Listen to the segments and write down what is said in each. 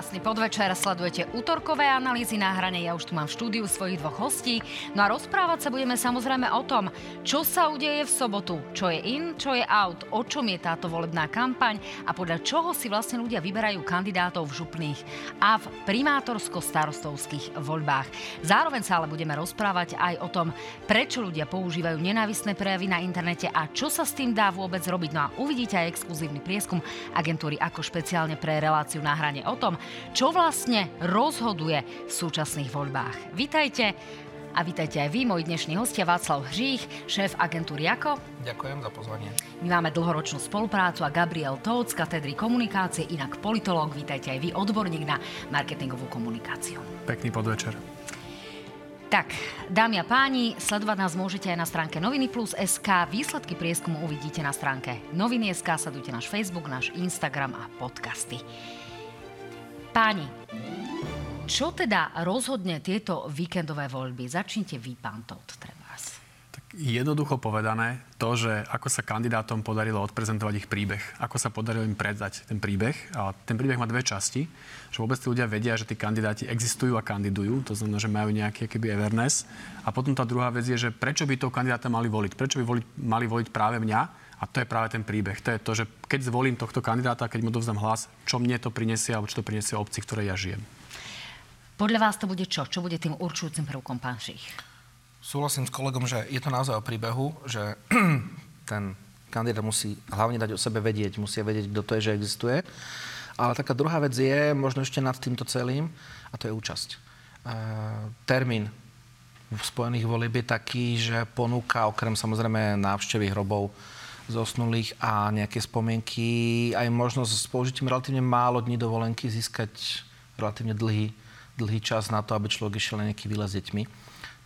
Krásny podvečer, sledujete útorkové analýzy na hrane. Ja už tu mám v štúdiu svojich dvoch hostí. No a rozprávať sa budeme samozrejme o tom, čo sa udeje v sobotu, čo je in, čo je out, o čom je táto volebná kampaň a podľa čoho si vlastne ľudia vyberajú kandidátov v župných a v primátorsko-starostovských voľbách. Zároveň sa ale budeme rozprávať aj o tom, prečo ľudia používajú nenávisné prejavy na internete a čo sa s tým dá vôbec robiť. No a uvidíte aj exkluzívny prieskum agentúry ako špeciálne pre reláciu na hrane o tom, tom, čo vlastne rozhoduje v súčasných voľbách. Vítajte a vítajte aj vy, moji dnešní hostia Václav Hřích, šéf agentúry Ako. Ďakujem za pozvanie. My máme dlhoročnú spoluprácu a Gabriel Tóc z katedry komunikácie, inak politológ. Vítajte aj vy, odborník na marketingovú komunikáciu. Pekný podvečer. Tak, dámy a páni, sledovať nás môžete aj na stránke Noviny Plus SK. Výsledky prieskumu uvidíte na stránke Noviny SK. Sledujte náš Facebook, náš Instagram a podcasty. Páni, čo teda rozhodne tieto víkendové voľby? Začnite vy, pán Todd, trebás. Tak jednoducho povedané, to, že ako sa kandidátom podarilo odprezentovať ich príbeh, ako sa podarilo im predzať ten príbeh. A ten príbeh má dve časti, že vôbec tí ľudia vedia, že tí kandidáti existujú a kandidujú, to znamená, že majú nejaký keby Everness. A potom tá druhá vec je, že prečo by toho kandidáta mali voliť? Prečo by voliť, mali voliť práve mňa? A to je práve ten príbeh. To je to, že keď zvolím tohto kandidáta, keď mu dovzdám hlas, čo mne to prinesie alebo čo to prinesie obci, ktoré ja žijem. Podľa vás to bude čo? Čo bude tým určujúcim prvkom, pán Šich? Súhlasím s kolegom, že je to naozaj o príbehu, že ten kandidát musí hlavne dať o sebe vedieť, musí vedieť, kto to je, že existuje. Ale taká druhá vec je, možno ešte nad týmto celým, a to je účasť. E, termín v spojených volieb je taký, že ponúka okrem samozrejme návštevy hrobov zosnulých a nejaké spomienky, aj možnosť s použitím relatívne málo dní dovolenky získať relatívne dlhý, dlhý čas na to, aby človek išiel na nejaký výlet s deťmi.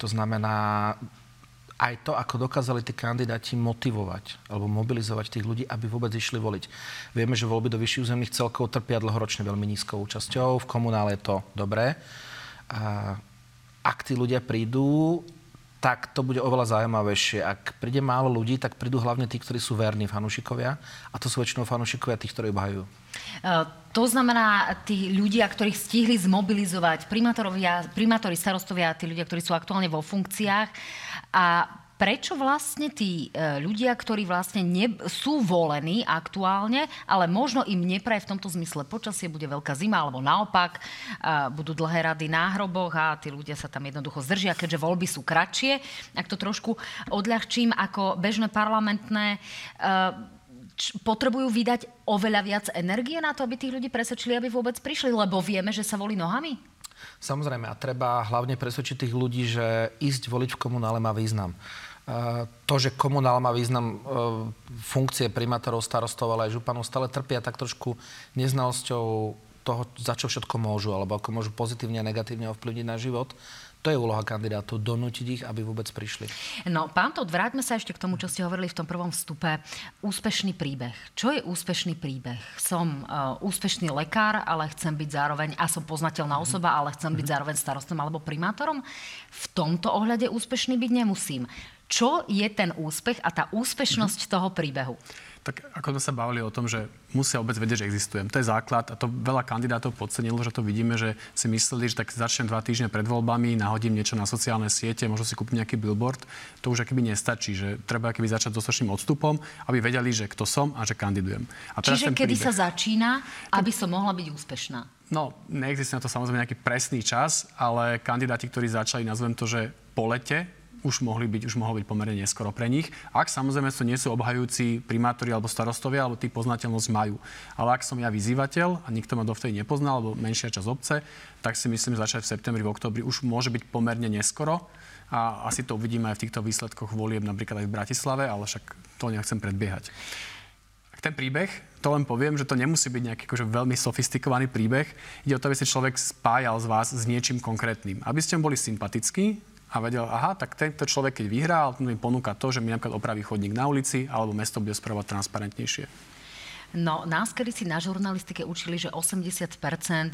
To znamená, aj to, ako dokázali tí kandidáti motivovať alebo mobilizovať tých ľudí, aby vôbec išli voliť. Vieme, že voľby do vyšších územných celkov trpia dlhoročne veľmi nízkou účasťou. V komunále je to dobré. A ak tí ľudia prídu, tak to bude oveľa zaujímavejšie. Ak príde málo ľudí, tak prídu hlavne tí, ktorí sú verní fanúšikovia. A to sú väčšinou fanúšikovia tých, ktorí obhajujú. Uh, to znamená, tí ľudia, ktorých stihli zmobilizovať, primátori, starostovia, tí ľudia, ktorí sú aktuálne vo funkciách a prečo vlastne tí e, ľudia, ktorí vlastne ne, sú volení aktuálne, ale možno im nepraje v tomto zmysle počasie, bude veľká zima, alebo naopak, budú dlhé rady na hroboch a tí ľudia sa tam jednoducho zdržia, keďže voľby sú kratšie. Ak to trošku odľahčím ako bežné parlamentné, e, potrebujú vydať oveľa viac energie na to, aby tých ľudí presvedčili, aby vôbec prišli, lebo vieme, že sa volí nohami? Samozrejme, a treba hlavne presvedčiť tých ľudí, že ísť voliť v komunále má význam. Uh, to, že komunál má význam uh, funkcie primátorov, starostov, ale aj županov, stále trpia tak trošku neznalosťou toho, za čo všetko môžu, alebo ako môžu pozitívne a negatívne ovplyvniť na život. To je úloha kandidátov, donútiť ich, aby vôbec prišli. No, pán Todd, vráťme sa ešte k tomu, čo ste hovorili v tom prvom vstupe. Úspešný príbeh. Čo je úspešný príbeh? Som uh, úspešný lekár, ale chcem byť zároveň, a som poznateľná osoba, ale chcem byť zároveň starostom alebo primátorom. V tomto ohľade úspešný byť nemusím. Čo je ten úspech a tá úspešnosť toho príbehu? Tak ako sme sa bavili o tom, že musia vôbec vedieť, že existujem. To je základ a to veľa kandidátov podcenilo, že to vidíme, že si mysleli, že tak začnem dva týždne pred voľbami, nahodím niečo na sociálne siete, možno si kúpiť nejaký billboard. To už akoby nestačí, že treba akoby začať dostatočným odstupom, aby vedeli, že kto som a že kandidujem. A Čiže kedy príbeh... sa začína, aby som mohla byť úspešná? No, neexistuje na to samozrejme nejaký presný čas, ale kandidáti, ktorí začali, nazvem to, že po lete, už mohli byť, už mohlo byť pomerne neskoro pre nich. Ak samozrejme to nie sú obhajujúci primátori alebo starostovia, alebo tí poznateľnosť majú. Ale ak som ja vyzývateľ a nikto ma dovtedy nepoznal, alebo menšia časť obce, tak si myslím, že začať v septembri, v oktobri už môže byť pomerne neskoro. A asi to uvidíme aj v týchto výsledkoch volieb napríklad aj v Bratislave, ale však to nechcem predbiehať. Ten príbeh, to len poviem, že to nemusí byť nejaký akože veľmi sofistikovaný príbeh. Ide o to, aby si človek spájal z vás s niečím konkrétnym. Aby ste boli sympatickí, a vedel, aha, tak tento človek, keď vyhrá, mi ponúka to, že mi napríklad opraví chodník na ulici alebo mesto bude spravovať transparentnejšie. No, nás kedy si na žurnalistike učili, že 80%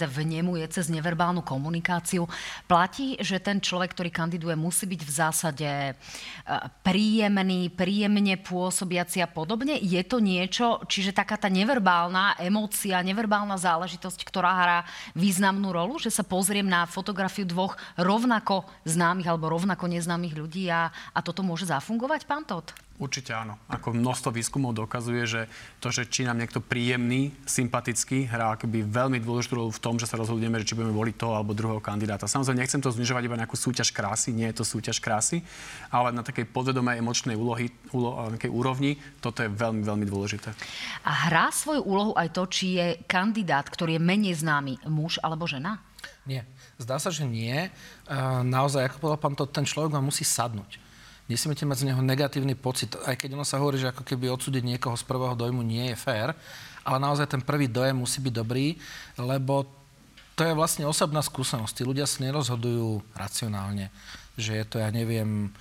vnemu je cez neverbálnu komunikáciu. Platí, že ten človek, ktorý kandiduje, musí byť v zásade e, príjemný, príjemne pôsobiaci a podobne. Je to niečo, čiže taká tá neverbálna emócia, neverbálna záležitosť, ktorá hrá významnú rolu, že sa pozriem na fotografiu dvoch rovnako známych alebo rovnako neznámych ľudí a, a toto môže zafungovať, pán Todt? Určite áno. Ako množstvo výskumov dokazuje, že to, že či nám niekto príjemný, sympatický, hrá akoby veľmi dôležitú rolu v tom, že sa rozhodneme, že či budeme voliť toho alebo druhého kandidáta. Samozrejme, nechcem to znižovať iba nejakú súťaž krásy, nie je to súťaž krásy, ale na takej podvedomej emočnej úlohy, úlo, úrovni, toto je veľmi, veľmi dôležité. A hrá svoju úlohu aj to, či je kandidát, ktorý je menej známy, muž alebo žena? Nie. Zdá sa, že nie. naozaj, ako povedal pán, to, ten človek vám musí sadnúť nesmiete mať z neho negatívny pocit. Aj keď ono sa hovorí, že ako keby odsúdiť niekoho z prvého dojmu nie je fér, ale naozaj ten prvý dojem musí byť dobrý, lebo to je vlastne osobná skúsenosť. Tí ľudia sa nerozhodujú racionálne, že je to, ja neviem,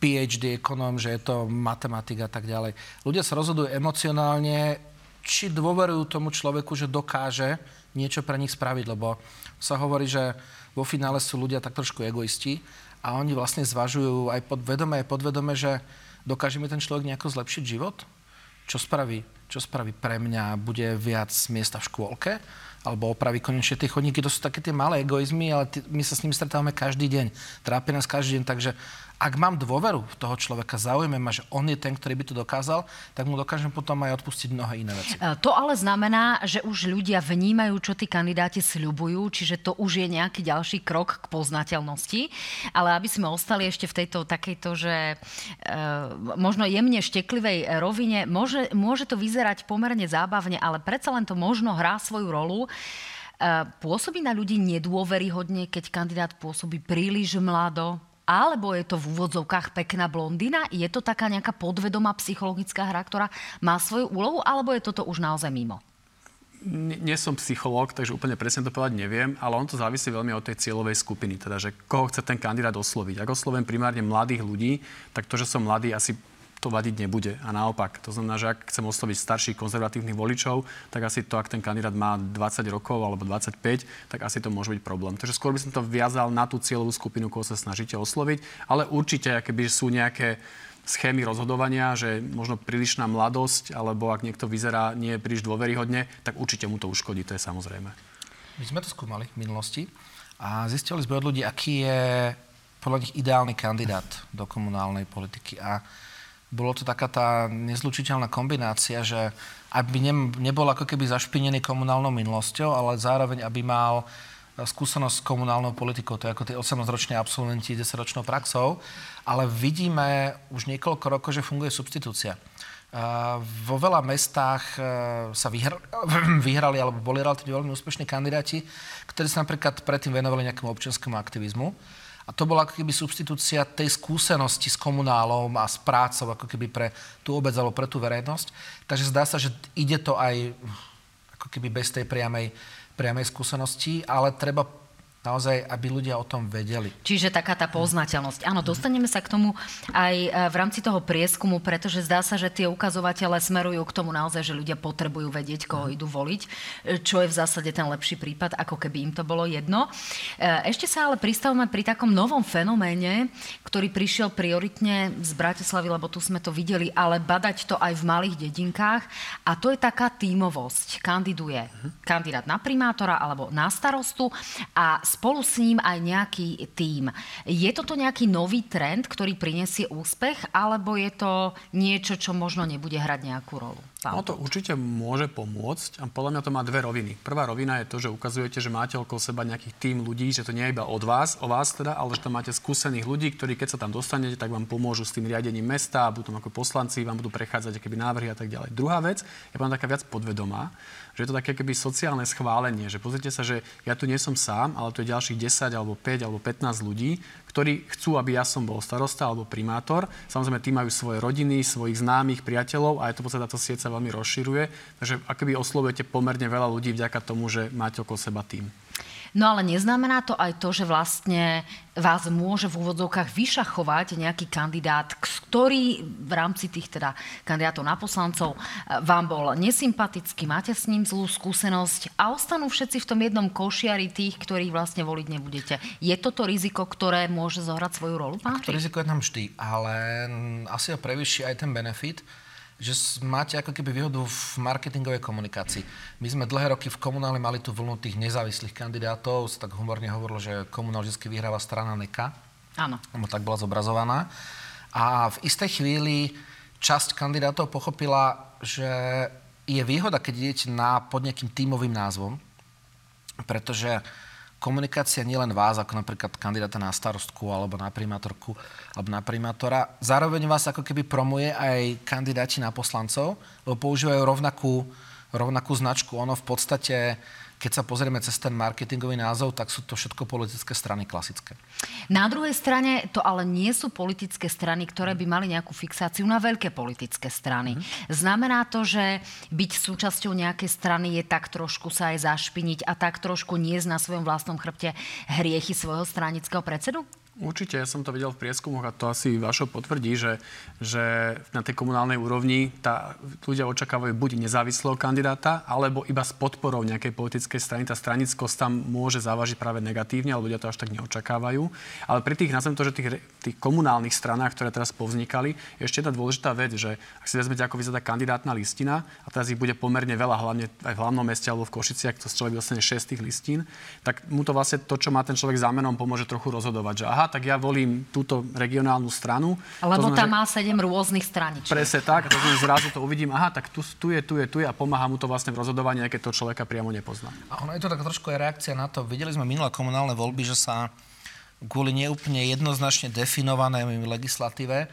PhD ekonóm, že je to matematika a tak ďalej. Ľudia sa rozhodujú emocionálne, či dôverujú tomu človeku, že dokáže niečo pre nich spraviť, lebo sa hovorí, že vo finále sú ľudia tak trošku egoisti a oni vlastne zvažujú aj podvedome, aj podvedome, že dokáže mi ten človek nejako zlepšiť život? Čo spraví? Čo spraví pre mňa? Bude viac miesta v škôlke? Alebo opraví konečne tie chodníky? To sú také tie malé egoizmy, ale my sa s nimi stretávame každý deň. Trápi nás každý deň, takže ak mám dôveru v toho človeka, zaujíme ma, že on je ten, ktorý by to dokázal, tak mu dokážem potom aj odpustiť mnohé iné veci. E, to ale znamená, že už ľudia vnímajú, čo tí kandidáti sľubujú, čiže to už je nejaký ďalší krok k poznateľnosti. Ale aby sme ostali ešte v tejto takejto, že e, možno jemne šteklivej rovine, môže, môže to vyzerať pomerne zábavne, ale predsa len to možno hrá svoju rolu. E, pôsobí na ľudí nedôveryhodne, keď kandidát pôsobí príliš mlado, alebo je to v úvodzovkách pekná blondina? Je to taká nejaká podvedomá psychologická hra, ktorá má svoju úlohu, alebo je toto už naozaj mimo? nie som psychológ, takže úplne presne to povedať neviem, ale on to závisí veľmi od tej cieľovej skupiny, teda že koho chce ten kandidát osloviť. Ak oslovím primárne mladých ľudí, tak to, že som mladý, asi to vadiť nebude. A naopak, to znamená, že ak chcem osloviť starších konzervatívnych voličov, tak asi to, ak ten kandidát má 20 rokov alebo 25, tak asi to môže byť problém. Takže skôr by som to viazal na tú cieľovú skupinu, koho sa snažíte osloviť, ale určite, keby sú nejaké schémy rozhodovania, že možno prílišná mladosť, alebo ak niekto vyzerá nie príliš dôveryhodne, tak určite mu to uškodí, to je samozrejme. My sme to skúmali v minulosti a zistili sme od ľudí, aký je podľa nich ideálny kandidát do komunálnej politiky. A bolo to taká tá nezlučiteľná kombinácia, že aby ne, nebol ako keby zašpinený komunálnou minulosťou, ale zároveň, aby mal e, skúsenosť s komunálnou politikou, to je ako tí 18-roční absolventi 10-ročnou praxou, ale vidíme už niekoľko rokov, že funguje substitúcia. Uh, vo veľa mestách uh, sa vyhr- vyhrali alebo boli relatívne veľmi úspešní kandidáti, ktorí sa napríklad predtým venovali nejakému občianskému aktivizmu a to bola ako keby substitúcia tej skúsenosti s komunálom a s prácou ako keby pre tú obec alebo pre tú verejnosť. Takže zdá sa, že ide to aj ako keby bez tej priamej, priamej skúsenosti, ale treba naozaj, aby ľudia o tom vedeli. Čiže taká tá poznateľnosť. Áno, dostaneme sa k tomu aj e, v rámci toho prieskumu, pretože zdá sa, že tie ukazovatele smerujú k tomu naozaj, že ľudia potrebujú vedieť, koho idú voliť, e, čo je v zásade ten lepší prípad, ako keby im to bolo jedno. E, ešte sa ale pristavme pri takom novom fenoméne, ktorý prišiel prioritne z Bratislavy, lebo tu sme to videli, ale badať to aj v malých dedinkách. A to je taká tímovosť. Kandiduje kandidát na primátora alebo na starostu a spolu s ním aj nejaký tím. Je toto nejaký nový trend, ktorý prinesie úspech, alebo je to niečo, čo možno nebude hrať nejakú rolu? No to určite môže pomôcť a podľa mňa to má dve roviny. Prvá rovina je to, že ukazujete, že máte okolo seba nejakých tým ľudí, že to nie je iba od vás, o vás teda, ale že tam máte skúsených ľudí, ktorí keď sa tam dostanete, tak vám pomôžu s tým riadením mesta, budú tam ako poslanci, vám budú prechádzať keby návrhy a tak ďalej. Druhá vec je vám taká viac podvedomá, že je to také keby sociálne schválenie, že pozrite sa, že ja tu nie som sám, ale tu je ďalších 10 alebo 5 alebo 15 ľudí, ktorí chcú, aby ja som bol starosta alebo primátor. Samozrejme, tí majú svoje rodiny, svojich známych, priateľov a je to v podstate táto sieť sa veľmi rozširuje. Takže akoby oslovujete pomerne veľa ľudí vďaka tomu, že máte okolo seba tým. No ale neznamená to aj to, že vlastne vás môže v úvodzovkách vyšachovať nejaký kandidát, ktorý v rámci tých teda kandidátov na poslancov eh, vám bol nesympatický, máte s ním zlú skúsenosť a ostanú všetci v tom jednom košiari tých, ktorých vlastne voliť nebudete. Je toto riziko, ktoré môže zohrať svoju rolu, pán To riziko je tam vždy, ale asi ho prevyšší aj ten benefit, že máte ako keby výhodu v marketingovej komunikácii. My sme dlhé roky v komunále mali tú vlnu tých nezávislých kandidátov, sa tak humorne hovorilo, že komunál vždy vyhráva strana NEKA. Áno. Lebo tak bola zobrazovaná. A v istej chvíli časť kandidátov pochopila, že je výhoda, keď idete na, pod nejakým tímovým názvom, pretože komunikácia nielen vás, ako napríklad kandidáta na starostku, alebo na primátorku, alebo na primátora. Zároveň vás ako keby promuje aj kandidáti na poslancov, lebo používajú rovnakú, rovnakú značku. Ono v podstate keď sa pozrieme cez ten marketingový názov, tak sú to všetko politické strany klasické. Na druhej strane to ale nie sú politické strany, ktoré by mali nejakú fixáciu na veľké politické strany. Mm. Znamená to, že byť súčasťou nejakej strany je tak trošku sa aj zašpiniť a tak trošku niesť na svojom vlastnom chrbte hriechy svojho stranického predsedu? Určite, ja som to videl v prieskumoch a to asi Vašo potvrdí, že, že na tej komunálnej úrovni tá, ľudia očakávajú buď nezávislého kandidáta, alebo iba s podporou nejakej politickej strany. Tá stranickosť tam môže závažiť práve negatívne, ale ľudia to až tak neočakávajú. Ale pri tých, nazvem to, že tých, tých komunálnych stranách, ktoré teraz povznikali, je ešte jedna dôležitá vec, že ak si vezmete, ako vyzerá kandidátna listina, a teraz ich bude pomerne veľa, hlavne aj v hlavnom meste alebo v Košiciach, to človek dostane 6 tých listín, tak mu to vlastne to, čo má ten človek zámenom, pomôže trochu rozhodovať, že aha, tak ja volím túto regionálnu stranu. Lebo tam má sedem rôznych straničiek. Presne tak, a to znamená, zrazu to uvidím, aha, tak tu, tu je, tu je, tu je a pomáha mu to vlastne v rozhodovaní, keď to človeka priamo nepozná. A ono je to tak trošku aj reakcia na to. Videli sme minulé komunálne voľby, že sa kvôli neúplne jednoznačne definované legislatíve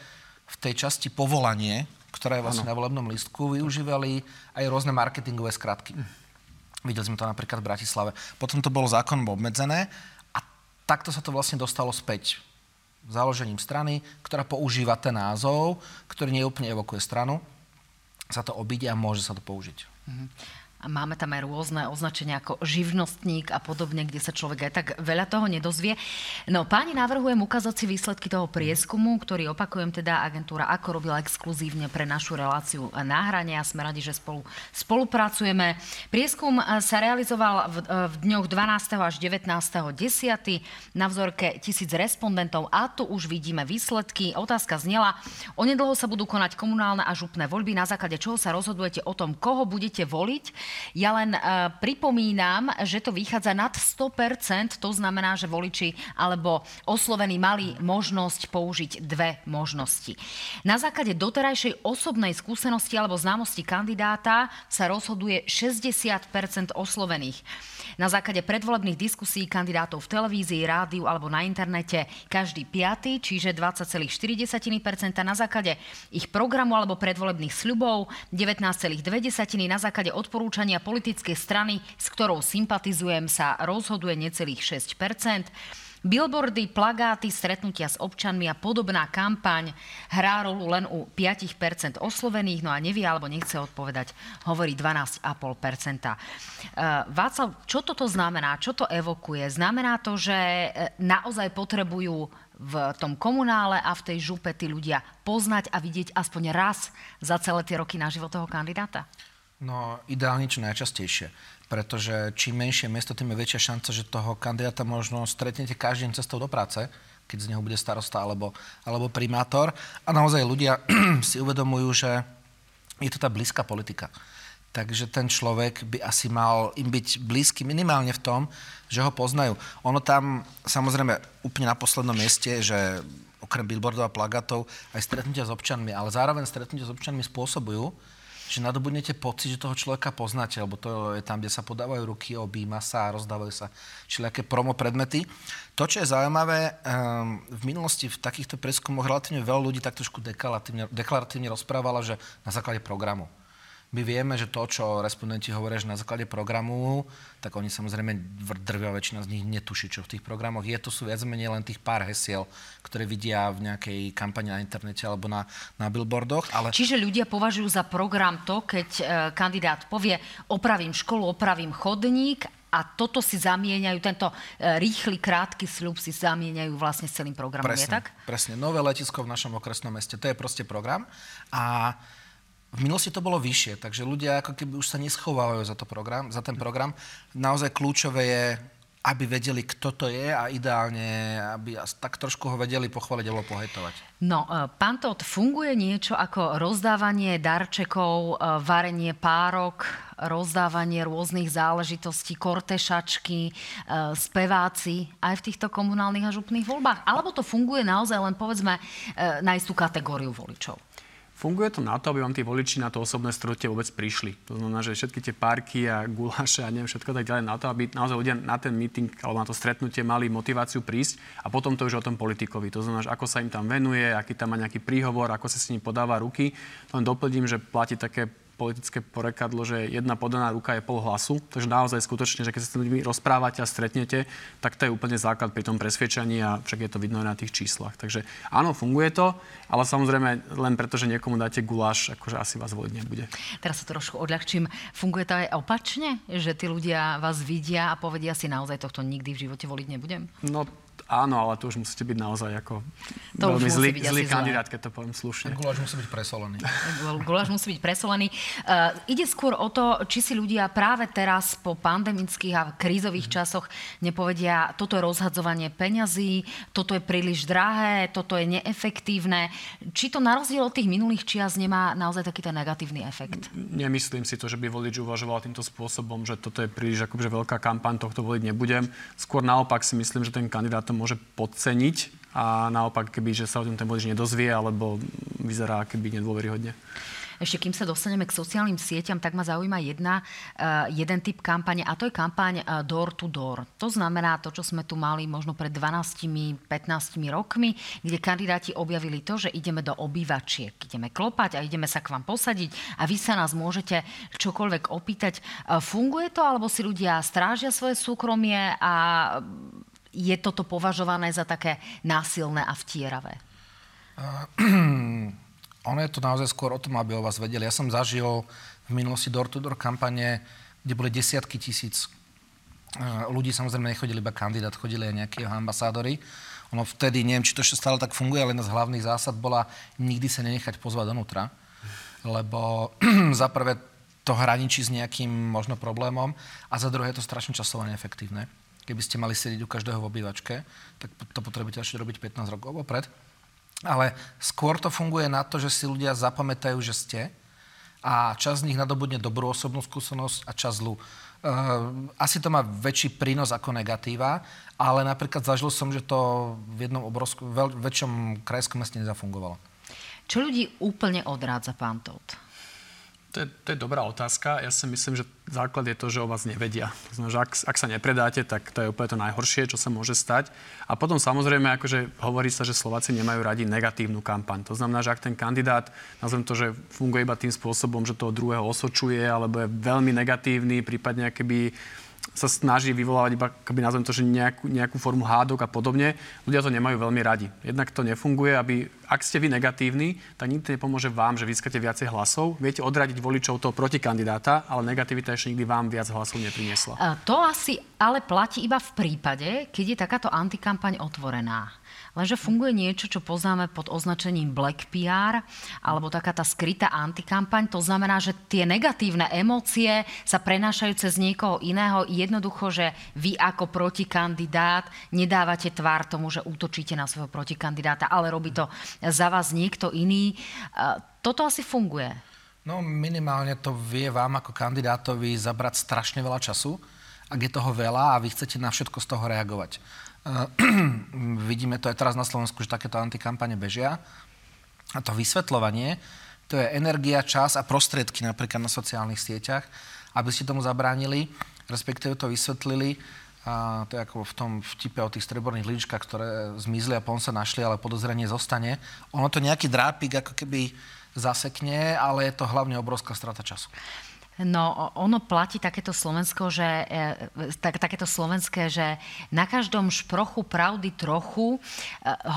v tej časti povolanie, ktorá je vlastne ano. na volebnom listku, využívali aj rôzne marketingové skratky. Videli sme to napríklad v Bratislave. Potom to bolo zákonom obmedzené takto sa to vlastne dostalo späť založením strany, ktorá používa ten názov, ktorý neúplne evokuje stranu, sa to obíde a môže sa to použiť. Mm-hmm. A máme tam aj rôzne označenia ako živnostník a podobne, kde sa človek aj tak veľa toho nedozvie. No, páni, navrhujem ukázať si výsledky toho prieskumu, ktorý opakujem teda agentúra ako robila exkluzívne pre našu reláciu náhrania. Sme radi, že spolu spolupracujeme. Prieskum eh, sa realizoval v, eh, v dňoch 12. až 19. 10. na vzorke tisíc respondentov a tu už vidíme výsledky. Otázka znela, onedlho sa budú konať komunálne a župné voľby, na základe čoho sa rozhodujete o tom, koho budete voliť ja len uh, pripomínam, že to vychádza nad 100%, to znamená, že voliči alebo oslovení mali možnosť použiť dve možnosti. Na základe doterajšej osobnej skúsenosti alebo známosti kandidáta sa rozhoduje 60% oslovených. Na základe predvolebných diskusí kandidátov v televízii, rádiu alebo na internete každý piaty, čiže 20,4%, na základe ich programu alebo predvolebných sľubov 19,2%, na základe odporúčania politickej strany, s ktorou sympatizujem, sa rozhoduje necelých 6%. Billboardy, plagáty, stretnutia s občanmi a podobná kampaň hrá rolu len u 5% oslovených, no a nevie alebo nechce odpovedať, hovorí 12,5%. Uh, Václav, čo toto znamená? Čo to evokuje? Znamená to, že e, naozaj potrebujú v tom komunále a v tej župe tí ľudia poznať a vidieť aspoň raz za celé tie roky na život toho kandidáta? No, ideálne čo najčastejšie pretože čím menšie mesto, tým je väčšia šanca, že toho kandidáta možno stretnete každým cestou do práce, keď z neho bude starosta alebo, alebo primátor. A naozaj ľudia si uvedomujú, že je to tá blízka politika. Takže ten človek by asi mal im byť blízky minimálne v tom, že ho poznajú. Ono tam, samozrejme, úplne na poslednom mieste, že okrem billboardov a plagatov, aj stretnutia s občanmi, ale zároveň stretnutia s občanmi spôsobujú, že nadobudnete pocit, že toho človeka poznáte, lebo to je tam, kde sa podávajú ruky, objíma sa a rozdávajú sa všelijaké promo predmety. To, čo je zaujímavé, um, v minulosti v takýchto preskumoch relatívne veľa ľudí tak trošku deklaratívne, deklaratívne rozprávala, že na základe programu. My vieme, že to, čo respondenti hovoria, že na základe programu, tak oni samozrejme, drvia väčšina z nich netuší, čo v tých programoch je. To sú viac menej len tých pár hesiel, ktoré vidia v nejakej kampani na internete alebo na, na billboardoch. Ale... Čiže ľudia považujú za program to, keď e, kandidát povie, opravím školu, opravím chodník a toto si zamieňajú, tento e, rýchly, krátky sľub si zamieňajú vlastne s celým programom, presne, je tak? Presne, nové letisko v našom okresnom meste, to je proste program a v minulosti to bolo vyššie, takže ľudia ako keby už sa neschovávajú za, to program, za ten program. Naozaj kľúčové je aby vedeli, kto to je a ideálne, aby tak trošku ho vedeli pochváliť alebo pohejtovať. No, e, pán Todt, funguje niečo ako rozdávanie darčekov, e, varenie párok, rozdávanie rôznych záležitostí, kortešačky, e, speváci aj v týchto komunálnych a župných voľbách? Alebo to funguje naozaj len, povedzme, na istú kategóriu voličov? Funguje to na to, aby vám tí voliči na to osobné stretnutie vôbec prišli. To znamená, že všetky tie parky a guláše a neviem všetko tak ďalej na to, aby naozaj ľudia na ten meeting alebo na to stretnutie mali motiváciu prísť a potom to už o tom politikovi. To znamená, že ako sa im tam venuje, aký tam má nejaký príhovor, ako sa s ním podáva ruky. Len doplním, že platí také politické porekadlo, že jedna podaná ruka je pol hlasu. Takže naozaj skutočne, že keď sa s tými rozprávate a stretnete, tak to je úplne základ pri tom presvedčaní a však je to vidno aj na tých číslach. Takže áno, funguje to, ale samozrejme len preto, že niekomu dáte guláš, akože asi vás voliť nebude. Teraz sa trošku odľahčím. Funguje to aj opačne, že tí ľudia vás vidia a povedia si naozaj tohto nikdy v živote voliť nebudem? No áno, ale to už musíte byť naozaj ako to veľmi zlý, zlý kandidát, keď to poviem slušne. Guláš musí byť presolený. Guláš musí byť presolený. Uh, ide skôr o to, či si ľudia práve teraz po pandemických a krízových mm-hmm. časoch nepovedia, toto je rozhadzovanie peňazí, toto je príliš drahé, toto je neefektívne. Či to na rozdiel od tých minulých čias nemá naozaj taký ten negatívny efekt? Nemyslím si to, že by volič uvažoval týmto spôsobom, že toto je príliš akože veľká kampaň, tohto voliť nebudem. Skôr naopak si myslím, že ten kandidát to môže podceniť a naopak, keby že sa o tom ten volič nedozvie, alebo vyzerá keby nedôveryhodne. Ešte kým sa dostaneme k sociálnym sieťam, tak ma zaujíma jedna, uh, jeden typ kampane a to je kampaň uh, door to door. To znamená to, čo sme tu mali možno pred 12-15 rokmi, kde kandidáti objavili to, že ideme do obývačiek, ideme klopať a ideme sa k vám posadiť a vy sa nás môžete čokoľvek opýtať. Uh, funguje to, alebo si ľudia strážia svoje súkromie a je toto považované za také násilné a vtieravé? Uh, ono je to naozaj skôr o tom, aby o vás vedeli. Ja som zažil v minulosti door-to-door kampane, kde boli desiatky tisíc uh, ľudí. Samozrejme nechodili iba kandidát, chodili aj nejakí ambasádori. Ono vtedy, neviem, či to ešte stále tak funguje, ale jedna z hlavných zásad bola nikdy sa nenechať pozvať donútra. Lebo za prvé to hraničí s nejakým možno problémom a za druhé je to strašne časovo neefektívne keby ste mali sedieť u každého v obývačke, tak to potrebujete ešte robiť 15 rokov vopred. Ale skôr to funguje na to, že si ľudia zapamätajú, že ste a čas z nich nadobudne dobrú osobnú skúsenosť a čas zlú. Uh, asi to má väčší prínos ako negatíva, ale napríklad zažil som, že to v jednom obrovskom, väčšom krajskom meste nezafungovalo. Čo ľudí úplne odrádza, pán Todt? To je, to je dobrá otázka. Ja si myslím, že základ je to, že o vás nevedia. Znamená, že ak, ak sa nepredáte, tak to je úplne to najhoršie, čo sa môže stať. A potom samozrejme, akože hovorí sa, že Slováci nemajú radi negatívnu kampaň. To znamená, že ak ten kandidát, nazvem to, že funguje iba tým spôsobom, že toho druhého osočuje, alebo je veľmi negatívny, prípadne keby sa snaží vyvolávať iba, keby nazvem to, že nejakú, nejakú formu hádok a podobne. Ľudia to nemajú veľmi radi. Jednak to nefunguje, aby, ak ste vy negatívni, tak nikto nepomôže vám, že získate viacej hlasov. Viete odradiť voličov toho protikandidáta, ale negativita ešte nikdy vám viac hlasov nepriniesla. To asi ale platí iba v prípade, keď je takáto antikampaň otvorená. Lenže funguje niečo, čo poznáme pod označením black PR, alebo taká tá skrytá antikampaň. To znamená, že tie negatívne emócie sa prenášajú cez niekoho iného. Jednoducho, že vy ako protikandidát nedávate tvár tomu, že útočíte na svojho protikandidáta, ale robí to za vás niekto iný. Toto asi funguje. No minimálne to vie vám ako kandidátovi zabrať strašne veľa času, ak je toho veľa a vy chcete na všetko z toho reagovať. vidíme to aj teraz na Slovensku, že takéto antikampane bežia. A to vysvetľovanie, to je energia, čas a prostriedky napríklad na sociálnych sieťach, aby ste tomu zabránili, respektíve to vysvetlili. A to je ako v tom vtipe o tých streborných líčkach, ktoré zmizli a pon sa našli, ale podozrenie zostane. Ono to nejaký drápik ako keby zasekne, ale je to hlavne obrovská strata času. No, ono platí takéto Slovensko, že, e, tak, takéto slovenské, že na každom šprochu pravdy trochu. E,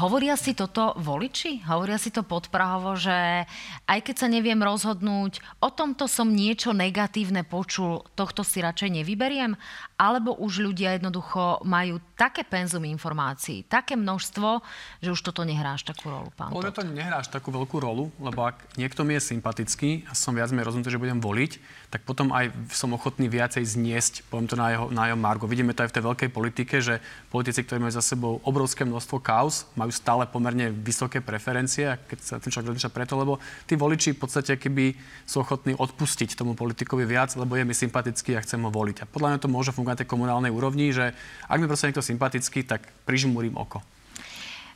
hovoria si toto voliči? Hovoria si to podprahovo, že aj keď sa neviem rozhodnúť, o tomto som niečo negatívne počul, tohto si radšej nevyberiem? Alebo už ľudia jednoducho majú také penzum informácií, také množstvo, že už toto nehráš takú rolu, pán Podľa to nehráš takú veľkú rolu, lebo ak niekto mi je sympatický a som viac menej rozhodnutý, že budem voliť, tak potom aj som ochotný viacej zniesť, poviem to na jeho, na jeho margo. Vidíme to aj v tej veľkej politike, že politici, ktorí majú za sebou obrovské množstvo kauz, majú stále pomerne vysoké preferencie, keď sa ten človek rozliša preto, lebo tí voliči v podstate keby sú ochotní odpustiť tomu politikovi viac, lebo je mi sympatický a chcem ho voliť. A podľa mňa to môže fungovať na tej komunálnej úrovni, že ak mi proste niekto sympatický, tak prižmúrim oko.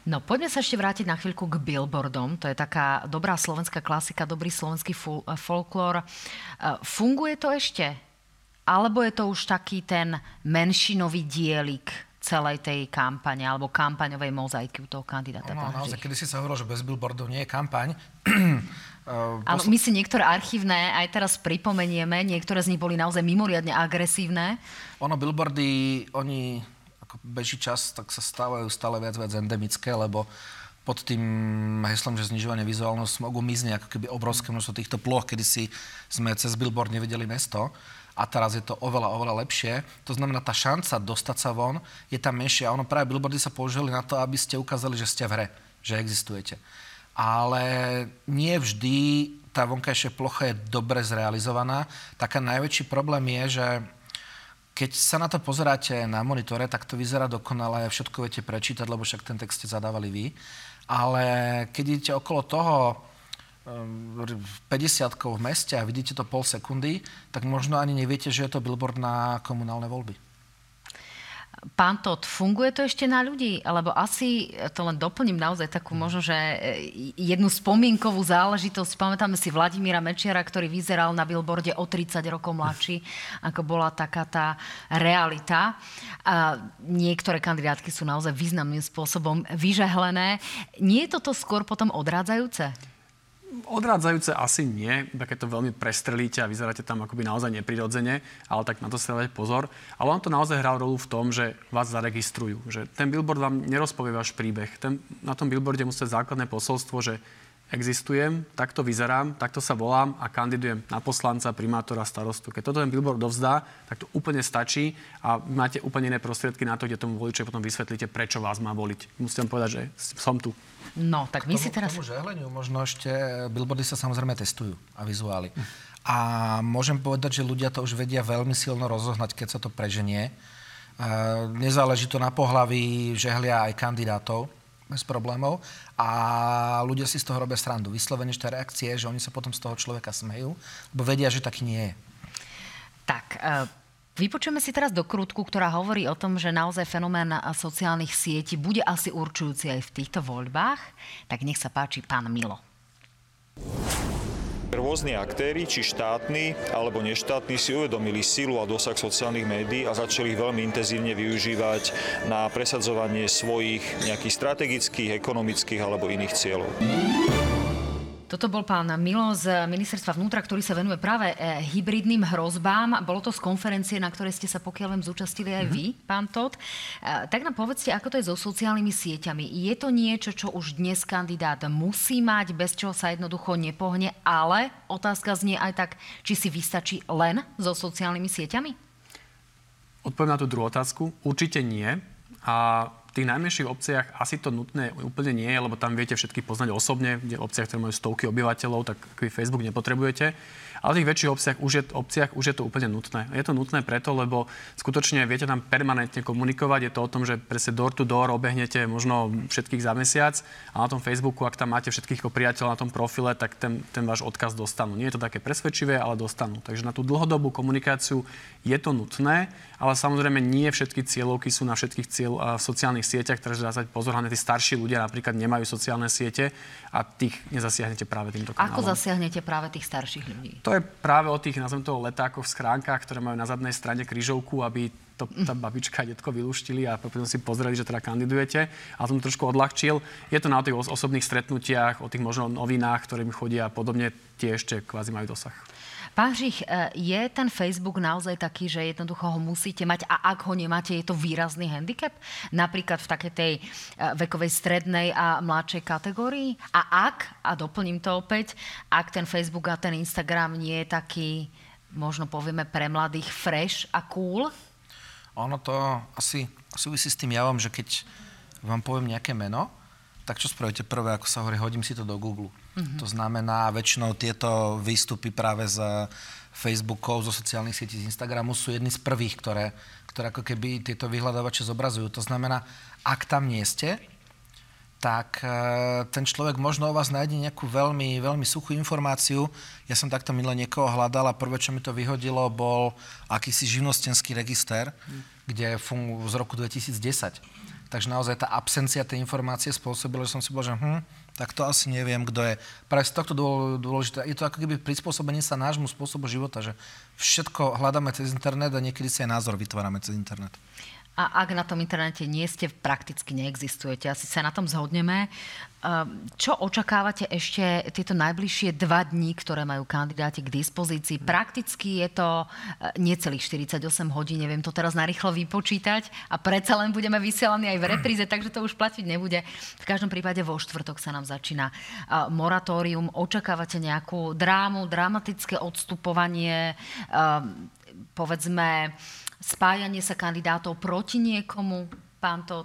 No poďme sa ešte vrátiť na chvíľku k billboardom. To je taká dobrá slovenská klasika, dobrý slovenský fol- eh, folklór. Eh, funguje to ešte? Alebo je to už taký ten menšinový dielik celej tej kampane alebo kampaňovej mozaiky u toho kandidáta? No, naozaj, kedy si sa hovoril, že bez billboardov nie je kampaň. Áno, my si niektoré archívne aj teraz pripomenieme, niektoré z nich boli naozaj mimoriadne agresívne. Ono, billboardy, oni ako beží čas, tak sa stávajú stále viac viac endemické, lebo pod tým heslom, že znižovanie vizuálneho smogu mizne ako keby obrovské množstvo týchto ploch, kedy si sme cez billboard nevideli mesto a teraz je to oveľa, oveľa lepšie. To znamená, tá šanca dostať sa von je tam menšia. Ono práve billboardy sa použili na to, aby ste ukázali, že ste v hre, že existujete. Ale nie vždy tá vonkajšia plocha je dobre zrealizovaná. Taká najväčší problém je, že keď sa na to pozeráte na monitore, tak to vyzerá dokonale, všetko viete prečítať, lebo však ten text ste zadávali vy. Ale keď idete okolo toho 50 ehm, v meste a vidíte to pol sekundy, tak možno ani neviete, že je to billboard na komunálne voľby. Pán Todd, funguje to ešte na ľudí? Alebo asi, to len doplním naozaj takú možno, že e, jednu spomienkovú záležitosť. Pamätáme si Vladimíra Mečiara, ktorý vyzeral na billboarde o 30 rokov mladší, ako bola taká tá realita. A niektoré kandidátky sú naozaj významným spôsobom vyžehlené. Nie je toto skôr potom odrádzajúce? Odrádzajúce asi nie, iba keď to veľmi prestrelíte a vyzeráte tam akoby naozaj neprirodzene, ale tak na to sa dať pozor. Ale on to naozaj hral rolu v tom, že vás zaregistrujú. Že ten billboard vám nerozpovie váš príbeh. Ten, na tom billboarde musíte základné posolstvo, že existujem, takto vyzerám, takto sa volám a kandidujem na poslanca, primátora, starostu. Keď toto ten billboard dovzdá, tak to úplne stačí a máte úplne iné prostriedky na to, kde tomu voličovi potom vysvetlíte, prečo vás má voliť. Musíte povedať, že som tu. No, tak my tomu, si teraz... K tomu žehleniu možno ešte, billboardy sa samozrejme testujú a vizuály. A môžem povedať, že ľudia to už vedia veľmi silno rozohnať, keď sa to preženie. Nezáleží to na pohlaví, žehlia aj kandidátov bez problémov a ľudia si z toho robia srandu. Vyslovene tie reakcie, že oni sa potom z toho človeka smejú, lebo vedia, že taký nie je. Tak, uh... Vypočujeme si teraz dokrutku, ktorá hovorí o tom, že naozaj fenomén sociálnych sietí bude asi určujúci aj v týchto voľbách. Tak nech sa páči pán Milo. Rôzni aktéry, či štátni alebo neštátni, si uvedomili silu a dosah sociálnych médií a začali ich veľmi intenzívne využívať na presadzovanie svojich nejakých strategických, ekonomických alebo iných cieľov. Toto bol pán Milo z ministerstva vnútra, ktorý sa venuje práve e, hybridným hrozbám. Bolo to z konferencie, na ktorej ste sa pokiaľ viem zúčastili aj vy, mm-hmm. pán Todd. E, tak nám povedzte, ako to je so sociálnymi sieťami. Je to niečo, čo už dnes kandidát musí mať, bez čoho sa jednoducho nepohne, ale otázka znie aj tak, či si vystačí len so sociálnymi sieťami? Odpoviem na tú druhú otázku. Určite nie. A tých najmenších obciach asi to nutné úplne nie je, lebo tam viete všetky poznať osobne. V obciach, ktoré majú stovky obyvateľov, tak Facebook nepotrebujete. Ale v tých väčších obciach už, je, obciach už je to úplne nutné. Je to nutné preto, lebo skutočne viete tam permanentne komunikovať. Je to o tom, že presne door to door obehnete možno všetkých za mesiac a na tom Facebooku, ak tam máte všetkých priateľov na tom profile, tak ten, ten váš odkaz dostanú. Nie je to také presvedčivé, ale dostanú. Takže na tú dlhodobú komunikáciu je to nutné, ale samozrejme nie všetky cieľovky sú na všetkých cieľ, a sociálnych sieťach, takže dá sa pozor, tí starší ľudia napríklad nemajú sociálne siete a tých nezasiahnete práve týmto kanálom. Ako zasiahnete práve tých starších ľudí? To je práve o tých, nazvem toho, letákoch v skránkach, ktoré majú na zadnej strane krížovku, aby to, tá babička a detko vylúštili a potom si pozreli, že teda kandidujete. A som to trošku odľahčil. Je to na tých osobných stretnutiach, o tých možno novinách, ktorými chodia a podobne, tie ešte kvázi majú dosah. Pán Žich, e, je ten Facebook naozaj taký, že jednoducho ho musíte mať a ak ho nemáte, je to výrazný handicap? Napríklad v takej tej e, vekovej strednej a mladšej kategórii? A ak, a doplním to opäť, ak ten Facebook a ten Instagram nie je taký, možno povieme pre mladých, fresh a cool? Ono to asi súvisí s tým javom, že keď vám poviem nejaké meno, tak čo spravíte prvé, ako sa hovorí, hodím si to do Google. Mm-hmm. To znamená, väčšinou tieto výstupy práve z Facebookov, zo sociálnych sietí, z Instagramu sú jedny z prvých, ktoré, ktoré ako keby tieto vyhľadávače zobrazujú. To znamená, ak tam nie ste, tak e, ten človek možno o vás nájde nejakú veľmi, veľmi suchú informáciu. Ja som takto minule niekoho hľadal a prvé, čo mi to vyhodilo, bol akýsi živnostenský register, mm. kde fun- z roku 2010 Takže naozaj tá absencia tej informácie spôsobila, že som si povedal, že hm, tak to asi neviem, kto je. Práve z tohto dôležité. Je to ako keby prispôsobenie sa nášmu spôsobu života, že všetko hľadáme cez internet a niekedy si aj názor vytvárame cez internet. A ak na tom internete nie ste, prakticky neexistujete. Asi sa na tom zhodneme. Ehm, čo očakávate ešte tieto najbližšie dva dní, ktoré majú kandidáti k dispozícii? Prakticky je to e, necelých 48 hodín, neviem to teraz narýchlo vypočítať a predsa len budeme vysielaní aj v repríze, takže to už platiť nebude. V každom prípade vo štvrtok sa nám začína e, moratórium. Očakávate nejakú drámu, dramatické odstupovanie, ehm, povedzme, spájanie sa kandidátov proti niekomu, pán Todd?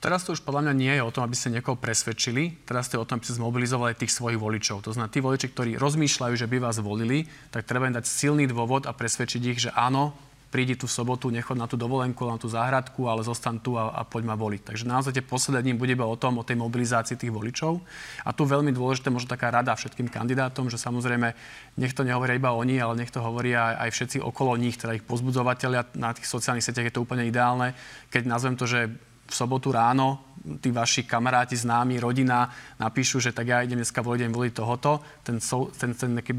Teraz to už podľa mňa nie je o tom, aby ste niekoho presvedčili. Teraz to je o tom, aby ste zmobilizovali tých svojich voličov. To znamená, tí voliči, ktorí rozmýšľajú, že by vás volili, tak treba im dať silný dôvod a presvedčiť ich, že áno, prídi tú sobotu, nechod na tú dovolenku, na tú záhradku, ale zostan tu a, a poď ma voliť. Takže naozaj tie posledné dní bude iba o tom, o tej mobilizácii tých voličov. A tu veľmi dôležité, možno taká rada všetkým kandidátom, že samozrejme nech to nehovoria iba oni, ale nech to hovoria aj, všetci okolo nich, teda ich pozbudzovateľia na tých sociálnych sieťach je to úplne ideálne. Keď nazvem to, že v sobotu ráno tí vaši kamaráti, známi, rodina napíšu, že tak ja idem dneska voliť, idem voliť tohoto, ten, so, ten, ten nejaký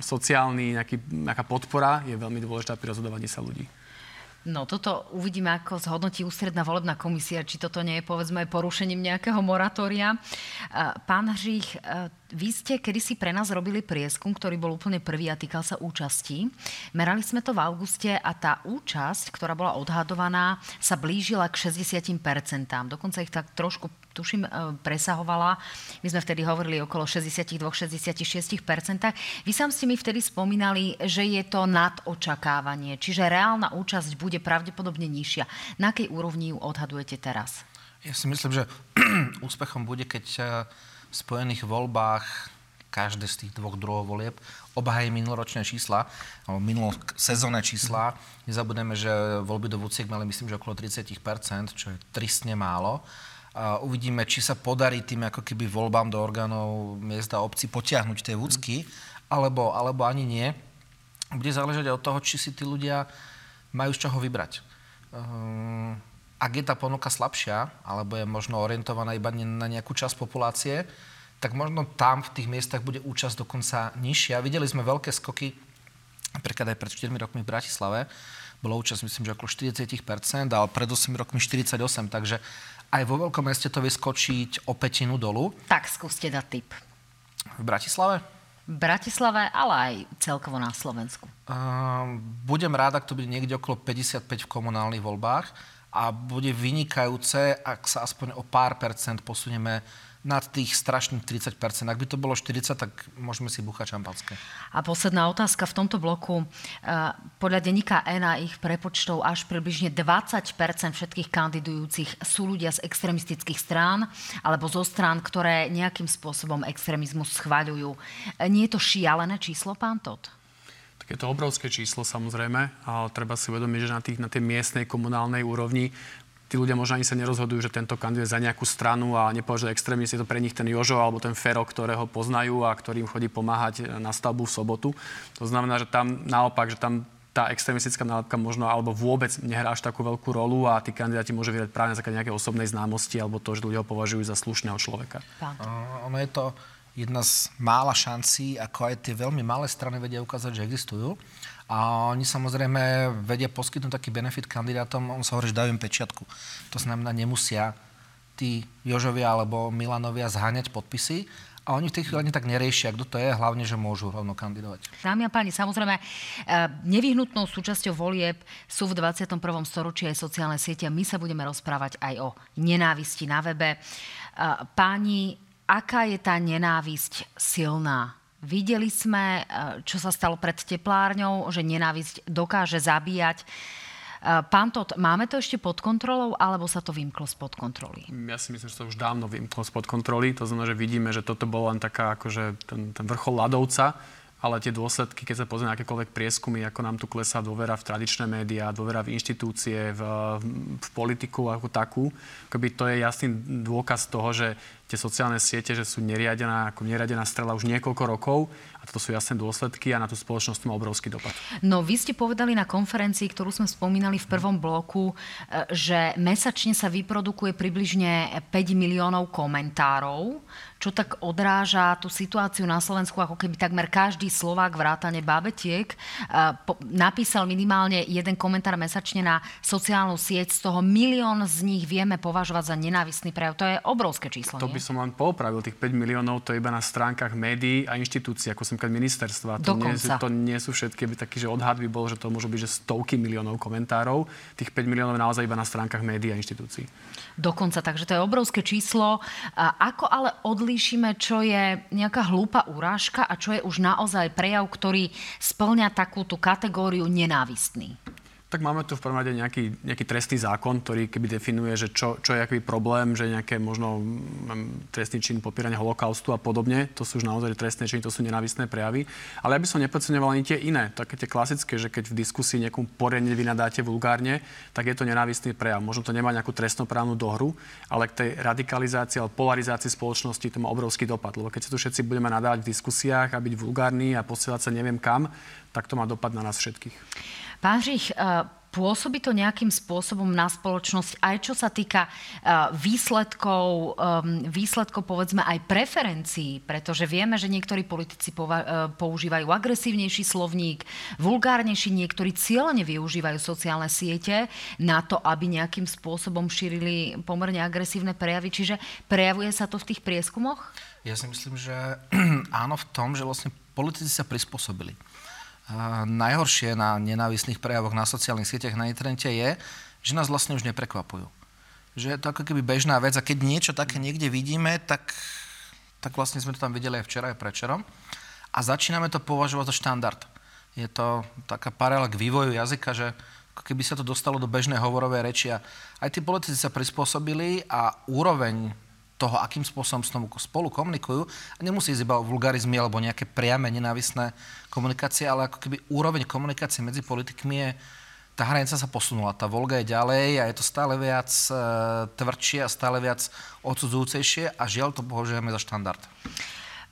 sociálny, nejaký, nejaká podpora je veľmi dôležitá pri rozhodovaní sa ľudí. No toto uvidíme, ako zhodnotí ústredná volebná komisia, či toto nie je povedzme porušením nejakého moratória. Pán Hřích, vy ste kedysi pre nás robili prieskum, ktorý bol úplne prvý a týkal sa účasti. Merali sme to v auguste a tá účasť, ktorá bola odhadovaná, sa blížila k 60%. Dokonca ich tak trošku tuším, e, presahovala. My sme vtedy hovorili okolo 62-66%. Vy sám ste mi vtedy spomínali, že je to nad očakávanie, čiže reálna účasť bude pravdepodobne nižšia. Na akej úrovni ju odhadujete teraz? Ja si myslím, že úspechom bude, keď e, spojených voľbách každé z tých dvoch druhov volieb obhají minuloročné čísla, alebo minulosezónne čísla. Nezabudeme, že voľby do Vúciek mali myslím, že okolo 30%, čo je tristne málo. A uvidíme, či sa podarí tým ako keby voľbám do orgánov miesta obci potiahnuť tie vúcky, alebo, alebo ani nie. Bude záležať od toho, či si tí ľudia majú z čoho vybrať. Um, ak je tá ponuka slabšia, alebo je možno orientovaná iba na nejakú časť populácie, tak možno tam v tých miestach bude účasť dokonca nižšia. Videli sme veľké skoky, napríklad aj pred 4 rokmi v Bratislave, bola účasť myslím, že okolo 40%, ale pred 8 rokmi 48%, takže aj vo veľkom meste to vie skočiť o petinu dolu. Tak skúste dať tip. V Bratislave? V Bratislave, ale aj celkovo na Slovensku. Uh, budem rád, ak to bude niekde okolo 55 v komunálnych voľbách a bude vynikajúce, ak sa aspoň o pár percent posunieme nad tých strašných 30%. Ak by to bolo 40, tak môžeme si buchať šampanské. A posledná otázka v tomto bloku. E, podľa denníka N a ich prepočtov až približne 20% všetkých kandidujúcich sú ľudia z extremistických strán alebo zo strán, ktoré nejakým spôsobom extrémizmus schváľujú. E, nie je to šialené číslo, pán Todd? Je to obrovské číslo samozrejme, ale treba si uvedomiť, že na, tých, na tej miestnej komunálnej úrovni tí ľudia možno ani sa nerozhodujú, že tento kandidát za nejakú stranu a nepovažujú extrémne, je to pre nich ten Jožo alebo ten Fero, ktorého poznajú a ktorým chodí pomáhať na stavbu v sobotu. To znamená, že tam naopak, že tam tá extremistická nálepka možno alebo vôbec nehrá až takú veľkú rolu a tí kandidáti môžu vydať práve na základe nejakej osobnej známosti alebo to, že ľudia ho považujú za slušného človeka. Uh, ono je to jedna z mála šancí, ako aj tie veľmi malé strany vedia ukázať, že existujú. A oni samozrejme vedia poskytnúť taký benefit kandidátom, on sa hovorí, že dajú im pečiatku. To znamená, nemusia tí Jožovia alebo Milanovia zháňať podpisy, A oni v tej chvíli ani tak neriešia, kto to je, hlavne, že môžu rovno kandidovať. Dámy a páni, samozrejme, eh, nevyhnutnou súčasťou volieb sú v 21. storočí aj sociálne siete. My sa budeme rozprávať aj o nenávisti na webe. Eh, páni, aká je tá nenávisť silná? Videli sme, eh, čo sa stalo pred teplárňou, že nenávisť dokáže zabíjať. Pán Tot, máme to ešte pod kontrolou, alebo sa to vymklo spod kontroly? Ja si myslím, že to už dávno vymklo spod kontroly. To znamená, že vidíme, že toto bolo len taká, akože ten, ten vrchol ľadovca, ale tie dôsledky, keď sa pozrieme na akékoľvek prieskumy, ako nám tu klesá dôvera v tradičné médiá, dôvera v inštitúcie, v, v politiku ako takú, akoby to je jasný dôkaz toho, že tie sociálne siete, že sú neriadená, ako neriadená strela už niekoľko rokov a toto sú jasné dôsledky a na tú spoločnosť má obrovský dopad. No, vy ste povedali na konferencii, ktorú sme spomínali v prvom bloku, e, že mesačne sa vyprodukuje približne 5 miliónov komentárov, čo tak odráža tú situáciu na Slovensku, ako keby takmer každý Slovák vrátane Babetiek e, napísal minimálne jeden komentár mesačne na sociálnu sieť, z toho milión z nich vieme považovať za nenávistný prejav. To je obrovské číslo. To nie? by som len poopravil. Tých 5 miliónov to je iba na stránkach médií a inštitúcií, ako som keď ministerstva. To nie, to nie sú všetky, by taký, že odhad by bol, že to môžu byť že stovky miliónov komentárov. Tých 5 miliónov je naozaj iba na stránkach médií a inštitúcií. Dokonca, takže to je obrovské číslo. Ako ale odlíšime, čo je nejaká hlúpa urážka a čo je už naozaj prejav, ktorý splňa takú tú kategóriu nenávistný? Tak máme tu v prvom rade nejaký, nejaký trestný zákon, ktorý keby definuje, že čo, čo je aký problém, že nejaké možno mm, trestný čin popierania holokaustu a podobne. To sú už naozaj trestné činy, to sú nenávistné prejavy. Ale ja by som nepodceňoval ani tie iné, také tie klasické, že keď v diskusii niekomu poriadne vynadáte vulgárne, tak je to nenávistný prejav. Možno to nemá nejakú trestnoprávnu dohru, ale k tej radikalizácii alebo polarizácii spoločnosti to má obrovský dopad. Lebo keď sa tu všetci budeme nadávať v diskusiách a byť vulgárni a posielať sa neviem kam, tak to má dopad na nás všetkých. Pán Žich, eh, pôsobí to nejakým spôsobom na spoločnosť, aj čo sa týka eh, výsledkov, ehm, výsledkov povedzme aj preferencií, pretože vieme, že niektorí politici používajú agresívnejší slovník, vulgárnejší, niektorí cieľne využívajú sociálne siete na to, aby nejakým spôsobom šírili pomerne agresívne prejavy. Čiže prejavuje sa to v tých prieskumoch? Ja si myslím, že áno v tom, že vlastne politici sa prispôsobili najhoršie na nenávisných prejavoch na sociálnych sieťach na internete je, že nás vlastne už neprekvapujú. Že je to ako keby bežná vec a keď niečo také niekde vidíme, tak, tak vlastne sme to tam videli aj včera, aj prečerom. A začíname to považovať za štandard. Je to taká paralela k vývoju jazyka, že ako keby sa to dostalo do bežnej hovorovej reči a aj tí politici sa prispôsobili a úroveň toho, akým spôsobom spolu komunikujú. A nemusí ísť iba o vulgarizmy alebo nejaké priame nenávisné komunikácie, ale ako keby úroveň komunikácie medzi politikmi je tá hranica sa posunula, tá Volga je ďalej a je to stále viac e, tvrdšie a stále viac odsudzujúcejšie a žiaľ to považujeme za štandard.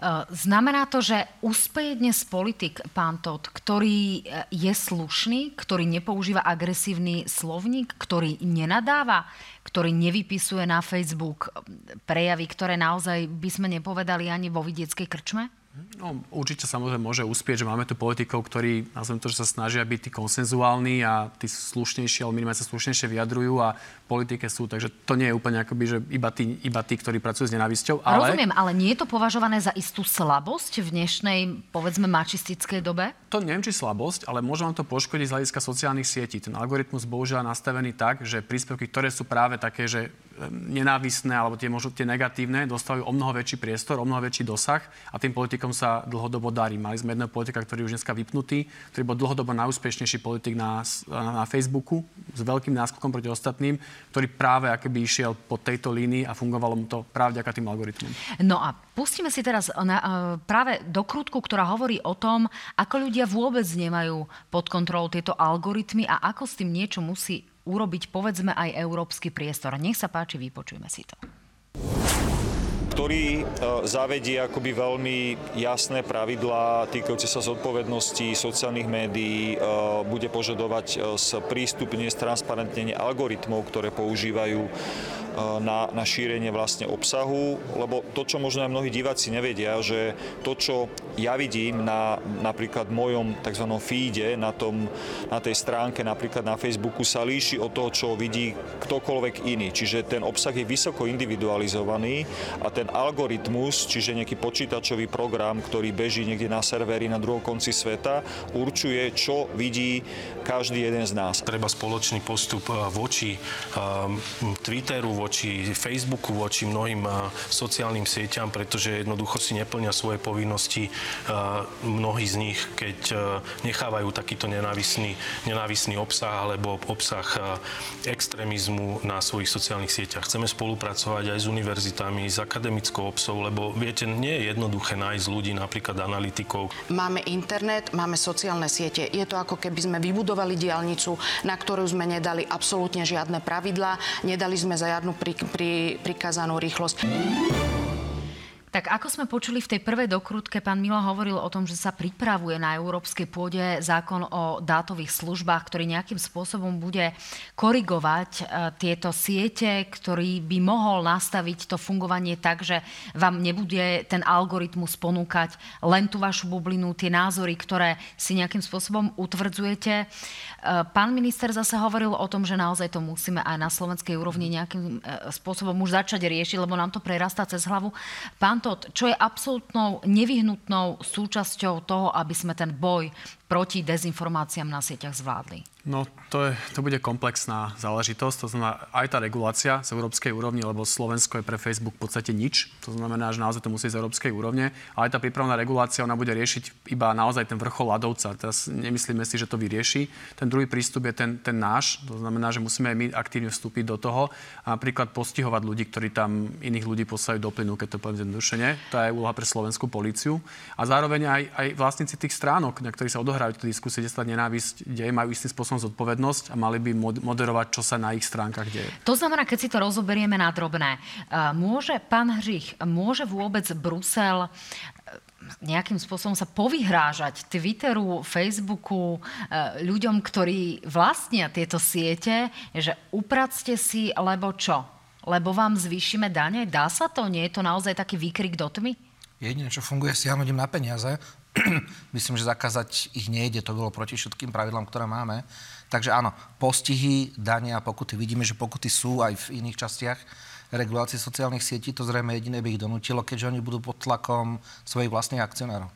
Eh, znamená to, že úspeje dnes politik, pán Todd, ktorý eh, je slušný, ktorý nepoužíva agresívny slovník, ktorý nenadáva, ktorý nevypisuje na Facebook eh, prejavy, ktoré naozaj by sme nepovedali ani vo vidieckej krčme? No, určite samozrejme môže uspieť, že máme tu politikov, ktorí, to, že sa snažia byť tí konsenzuálni a tí slušnejší, alebo minimálne sa slušnejšie vyjadrujú a politike sú, takže to nie je úplne akoby, že iba tí, iba tí ktorí pracujú s nenávisťou. Ale... Rozumiem, ale nie je to považované za istú slabosť v dnešnej, povedzme, mačistickej dobe? To neviem, či slabosť, ale môže vám to poškodiť z hľadiska sociálnych sietí. Ten algoritmus bohužiaľ nastavený tak, že príspevky, ktoré sú práve také, že nenávisné alebo tie, možno tie negatívne dostávajú o mnoho väčší priestor, o mnoho väčší dosah a tým politikom sa dlhodobo darí. Mali sme jedného politika, ktorý už dneska vypnutý, ktorý bol dlhodobo najúspešnejší politik na, na, na Facebooku s veľkým náskokom proti ostatným, ktorý práve akoby išiel po tejto línii a fungovalo mu to práve vďaka tým algoritmom. No a pustíme si teraz na, uh, práve do krútku, ktorá hovorí o tom, ako ľudia vôbec nemajú pod kontrolou tieto algoritmy a ako s tým niečo musí urobiť povedzme aj európsky priestor. Nech sa páči, vypočujme si to ktorý e, zavedie akoby veľmi jasné pravidlá týkajúce sa zodpovednosti sociálnych médií, e, bude požadovať e, sprístupnenie, stransparentnenie algoritmov, ktoré používajú na, na šírenie vlastne obsahu, lebo to, čo možno aj mnohí diváci nevedia, že to, čo ja vidím na napríklad mojom tzv. feede, na, tom, na tej stránke napríklad na Facebooku sa líši od toho, čo vidí ktokoľvek iný. Čiže ten obsah je vysoko individualizovaný a ten algoritmus, čiže nejaký počítačový program, ktorý beží niekde na serveri na druhom konci sveta, určuje, čo vidí každý jeden z nás. Treba spoločný postup eh, voči eh, Twitteru, voči Facebooku, voči mnohým eh, sociálnym sieťam, pretože jednoducho si neplnia svoje povinnosti mnohí z nich, keď nechávajú takýto nenávisný, nenávisný obsah alebo obsah extrémizmu na svojich sociálnych sieťach. Chceme spolupracovať aj s univerzitami, s akademickou obsou, lebo viete, nie je jednoduché nájsť ľudí, napríklad analytikov. Máme internet, máme sociálne siete. Je to ako keby sme vybudovali diálnicu, na ktorú sme nedali absolútne žiadne pravidlá, nedali sme žiadnu pri, pri, prikázanú rýchlosť. Tak ako sme počuli v tej prvej dokrutke, pán Milo hovoril o tom, že sa pripravuje na európskej pôde zákon o dátových službách, ktorý nejakým spôsobom bude korigovať e, tieto siete, ktorý by mohol nastaviť to fungovanie tak, že vám nebude ten algoritmus ponúkať len tú vašu bublinu, tie názory, ktoré si nejakým spôsobom utvrdzujete. E, pán minister zase hovoril o tom, že naozaj to musíme aj na slovenskej úrovni nejakým e, spôsobom už začať riešiť, lebo nám to prerastá cez hlavu. Pán Todd, čo je absolútnou nevyhnutnou súčasťou toho, aby sme ten boj proti dezinformáciám na sieťach zvládli? No, to, je, to bude komplexná záležitosť. To znamená aj tá regulácia z európskej úrovni, lebo Slovensko je pre Facebook v podstate nič. To znamená, že naozaj to musí z európskej úrovne. Ale aj tá prípravná regulácia, ona bude riešiť iba naozaj ten vrchol ľadovca. Teraz nemyslíme si, že to vyrieši. Ten druhý prístup je ten, ten náš. To znamená, že musíme aj my aktívne vstúpiť do toho a napríklad postihovať ľudí, ktorí tam iných ľudí posajú do plynu, keď to poviem zjednodušene. To je úloha pre slovenskú políciu. A zároveň aj, aj vlastníci tých stránok, na ktorých sa odohrajú tie diskusie, kde sa nenávisť deje, majú istým spôsobom zodpovednosť a mali by moderovať, čo sa na ich stránkach deje. To znamená, keď si to rozoberieme na drobné, môže pán Hřich, môže vôbec Brusel e, nejakým spôsobom sa povyhrážať Twitteru, Facebooku, e, ľuďom, ktorí vlastnia tieto siete, že upracte si, lebo čo? Lebo vám zvýšime dane? Dá sa to? Nie je to naozaj taký výkrik do tmy? Jediné, čo funguje, stiahnuť im na peniaze. Myslím, že zakázať ich nejde, to bolo proti všetkým pravidlám, ktoré máme. Takže áno, postihy, dania a pokuty. Vidíme, že pokuty sú aj v iných častiach regulácie sociálnych sietí. To zrejme jediné by ich donútilo, keďže oni budú pod tlakom svojich vlastných akcionárov.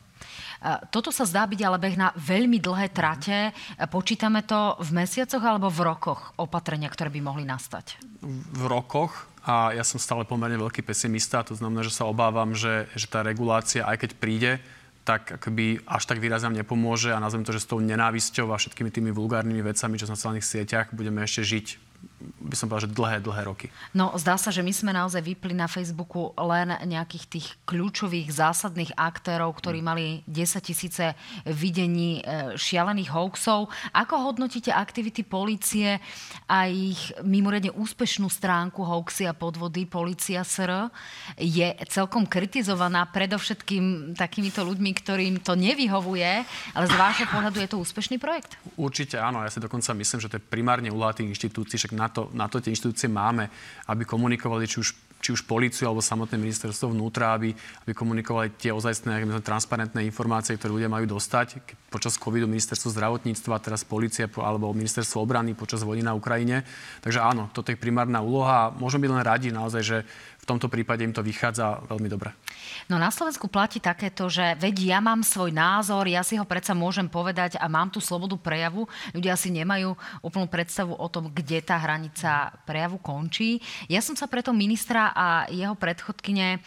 Toto sa zdá byť ale beh na veľmi dlhé trate. Počítame to v mesiacoch alebo v rokoch opatrenia, ktoré by mohli nastať? V rokoch a ja som stále pomerne veľký pesimista. To znamená, že sa obávam, že, že tá regulácia, aj keď príde, tak akoby až tak výrazne nepomôže a nazvem to, že s tou nenávisťou a všetkými tými vulgárnymi vecami, čo na sociálnych sieťach, budeme ešte žiť by som povedal, že dlhé, dlhé roky. No, zdá sa, že my sme naozaj vypli na Facebooku len nejakých tých kľúčových, zásadných aktérov, ktorí mm. mali 10 tisíce videní e, šialených hoaxov. Ako hodnotíte aktivity policie a ich mimoriadne úspešnú stránku hoaxy a podvody Polícia SR je celkom kritizovaná predovšetkým takýmito ľuďmi, ktorým to nevyhovuje, ale z vášho pohľadu je to úspešný projekt? Určite áno, ja si dokonca myslím, že to je primárne úloha tých inštitúcií, však na to, na to tie inštitúcie máme, aby komunikovali či už či už políciu alebo samotné ministerstvo vnútra, aby, aby komunikovali tie ozajstné transparentné informácie, ktoré ľudia majú dostať. Počas covidu ministerstvo zdravotníctva, teraz policia alebo ministerstvo obrany počas vojny na Ukrajine. Takže áno, toto je primárna úloha a môžem byť len radi naozaj, že v tomto prípade im to vychádza veľmi dobre. No na Slovensku platí takéto, že veď ja mám svoj názor, ja si ho predsa môžem povedať a mám tú slobodu prejavu. Ľudia si nemajú úplnú predstavu o tom, kde tá hranica prejavu končí. Ja som sa preto ministra a jeho predchodkyne e,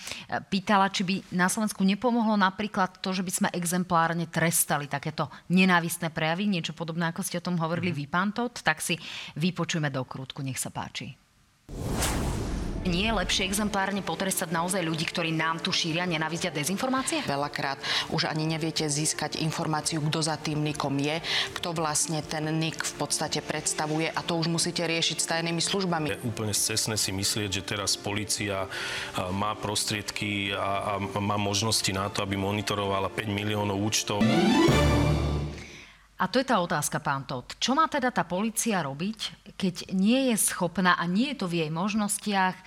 pýtala, či by na Slovensku nepomohlo napríklad to, že by sme exemplárne trestali takéto nenávistné prejavy, niečo podobné, ako ste o tom hovorili mm-hmm. vy, pán Tot, tak si vypočujeme do krútku, nech sa páči nie je lepšie exemplárne potrestať naozaj ľudí, ktorí nám tu šíria nenávisť a dezinformácie? Veľakrát už ani neviete získať informáciu, kto za tým nikom je, kto vlastne ten nik v podstate predstavuje a to už musíte riešiť s tajnými službami. Je úplne cestné si myslieť, že teraz policia má prostriedky a, a má možnosti na to, aby monitorovala 5 miliónov účtov. A to je tá otázka, pán Todd. Čo má teda tá policia robiť, keď nie je schopná a nie je to v jej možnostiach e,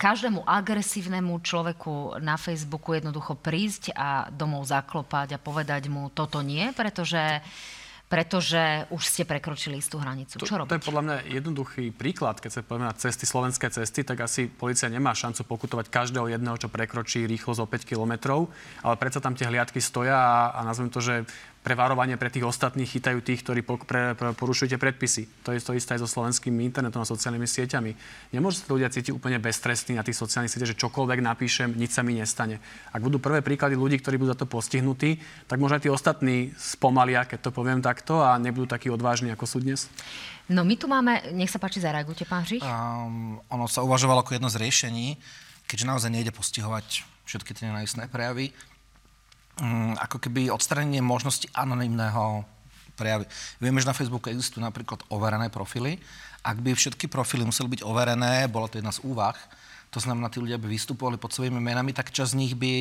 každému agresívnemu človeku na Facebooku jednoducho prísť a domov zaklopať a povedať mu toto nie, pretože pretože už ste prekročili istú hranicu. Čo to, robiť? To je podľa mňa jednoduchý príklad. Keď sa povieme na cesty, slovenské cesty, tak asi policia nemá šancu pokutovať každého jedného, čo prekročí rýchlosť o 5 kilometrov, ale predsa tam tie hliadky stoja a, a nazvem to, že pre varovanie pre tých ostatných chytajú tých, ktorí po, pre, pre, porušujete predpisy. To je to isté aj so slovenským internetom a sociálnymi sieťami. Nemôžu sa ľudia cítiť úplne beztrestní na tých sociálnych sieťach, že čokoľvek napíšem, nič sa mi nestane. Ak budú prvé príklady ľudí, ktorí budú za to postihnutí, tak možno aj tí ostatní spomalia, keď to poviem takto, a nebudú takí odvážni, ako sú dnes. No my tu máme, nech sa páči, zareagujte, pán Hřich. Um, ono sa uvažovalo ako jedno z riešení, keďže naozaj nejde postihovať všetky tie nenávistné prejavy, ako keby odstranenie možnosti anonimného prejavy. Vieme, že na Facebooku existujú napríklad overené profily. Ak by všetky profily museli byť overené, bola to jedna z úvah, to znamená, tí ľudia by vystupovali pod svojimi menami, tak časť z nich by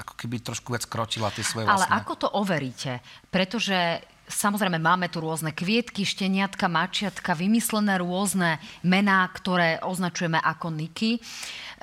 ako keby trošku viac krotila tie svoje vlastné. Ale ako to overíte? Pretože Samozrejme, máme tu rôzne kvietky, šteniatka, mačiatka, vymyslené rôzne mená, ktoré označujeme ako niky.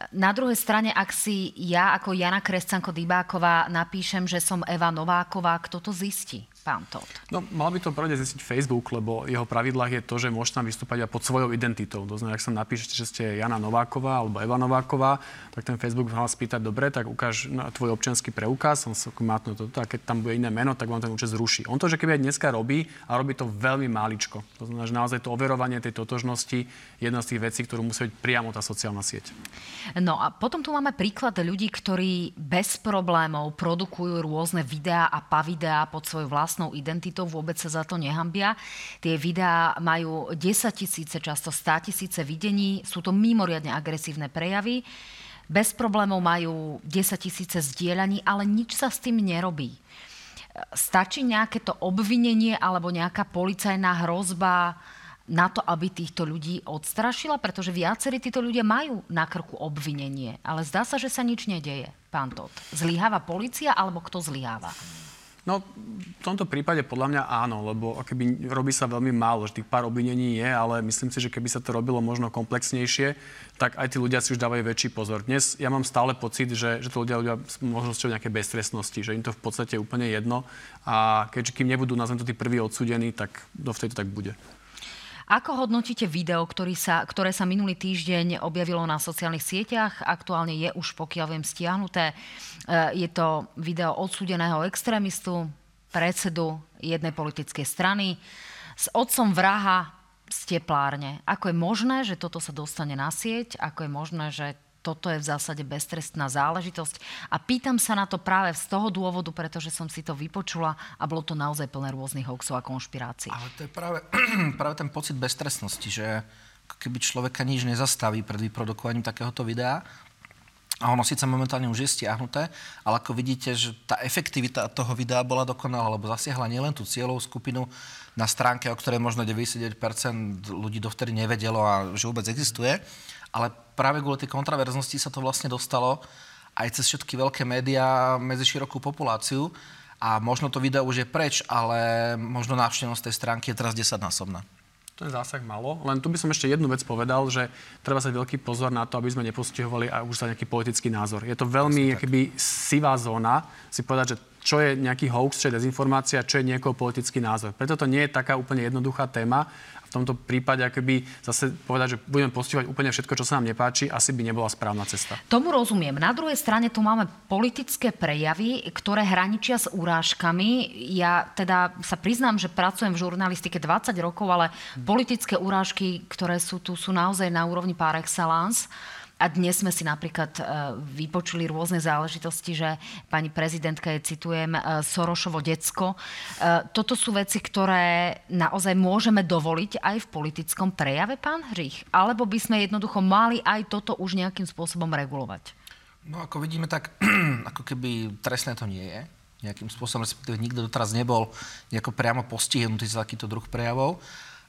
Na druhej strane, ak si ja ako Jana Krescanko Dybáková napíšem, že som Eva Nováková, kto to zistí? Pán Todd? No, mal by to prvé zistiť Facebook, lebo jeho pravidlách je to, že môžete tam vystúpať aj pod svojou identitou. To znamená, ak sa napíšete, že ste Jana Nováková alebo Eva Nováková, tak ten Facebook vás spýtať, dobre, tak ukáž na tvoj občianský preukaz, on sa má to, a keď tam bude iné meno, tak vám ten účet zruší. On to, že keby aj dneska robí, a robí to veľmi máličko. To znamená, že naozaj to overovanie tej totožnosti je jedna z tých vecí, ktorú musí byť priamo tá sociálna sieť. No a potom tu máme príklad ľudí, ktorí bez problémov produkujú rôzne videá a pavideá pod svoju vlastnú vlastnou identitou, vôbec sa za to nehambia. Tie videá majú 10 tisíce, často 100 tisíce videní, sú to mimoriadne agresívne prejavy. Bez problémov majú 10 tisíce zdieľaní, ale nič sa s tým nerobí. Stačí nejaké to obvinenie alebo nejaká policajná hrozba na to, aby týchto ľudí odstrašila? Pretože viacerí títo ľudia majú na krku obvinenie, ale zdá sa, že sa nič nedeje, pán Todd. Zlyháva policia alebo kto zlyháva? No, v tomto prípade podľa mňa áno, lebo keby robí sa veľmi málo, že tých pár obvinení je, ale myslím si, že keby sa to robilo možno komplexnejšie, tak aj tí ľudia si už dávajú väčší pozor. Dnes ja mám stále pocit, že, že to ľudia ľudia s možnosťou nejaké beztrestnosti, že im to v podstate úplne jedno a keďže kým nebudú, nazvem to tí prví odsudení, tak dovtedy to tak bude. Ako hodnotíte video, ktorý sa, ktoré sa minulý týždeň objavilo na sociálnych sieťach? Aktuálne je už, pokiaľ viem, stiahnuté. E, je to video odsúdeného extrémistu, predsedu jednej politickej strany s otcom vraha z teplárne. Ako je možné, že toto sa dostane na sieť? Ako je možné, že toto je v zásade beztrestná záležitosť. A pýtam sa na to práve z toho dôvodu, pretože som si to vypočula a bolo to naozaj plné rôznych hoaxov a konšpirácií. Ale to je práve, práve ten pocit beztrestnosti, že keby človeka nič nezastaví pred vyprodukovaním takéhoto videa, a ono síce momentálne už je stiahnuté, ale ako vidíte, že tá efektivita toho videa bola dokonalá, lebo zasiahla nielen tú cieľovú skupinu na stránke, o ktorej možno 99% ľudí dovtedy nevedelo a že vôbec existuje, ale práve kvôli tej kontraverznosti sa to vlastne dostalo aj cez všetky veľké médiá medzi širokú populáciu a možno to video už je preč, ale možno návštevnosť tej stránky je teraz 10-násobná. Je zásah malo. Len tu by som ešte jednu vec povedal, že treba sa veľký pozor na to, aby sme nepostihovali aj už sa nejaký politický názor. Je to veľmi akoby, sivá zóna si povedať, že čo je nejaký hoax, čo je dezinformácia, čo je niekoho politický názor. Preto to nie je taká úplne jednoduchá téma v tomto prípade akoby zase povedať, že budeme postihovať úplne všetko, čo sa nám nepáči, asi by nebola správna cesta. Tomu rozumiem. Na druhej strane tu máme politické prejavy, ktoré hraničia s urážkami. Ja teda sa priznám, že pracujem v žurnalistike 20 rokov, ale politické urážky, ktoré sú tu, sú naozaj na úrovni par excellence. A dnes sme si napríklad e, vypočuli rôzne záležitosti, že pani prezidentka je, citujem, e, Sorošovo decko. E, toto sú veci, ktoré naozaj môžeme dovoliť aj v politickom prejave, pán Hřích? Alebo by sme jednoducho mali aj toto už nejakým spôsobom regulovať? No ako vidíme, tak ako keby trestné to nie je nejakým spôsobom, respektíve nikto doteraz nebol nejako priamo postihnutý za takýto druh prejavov.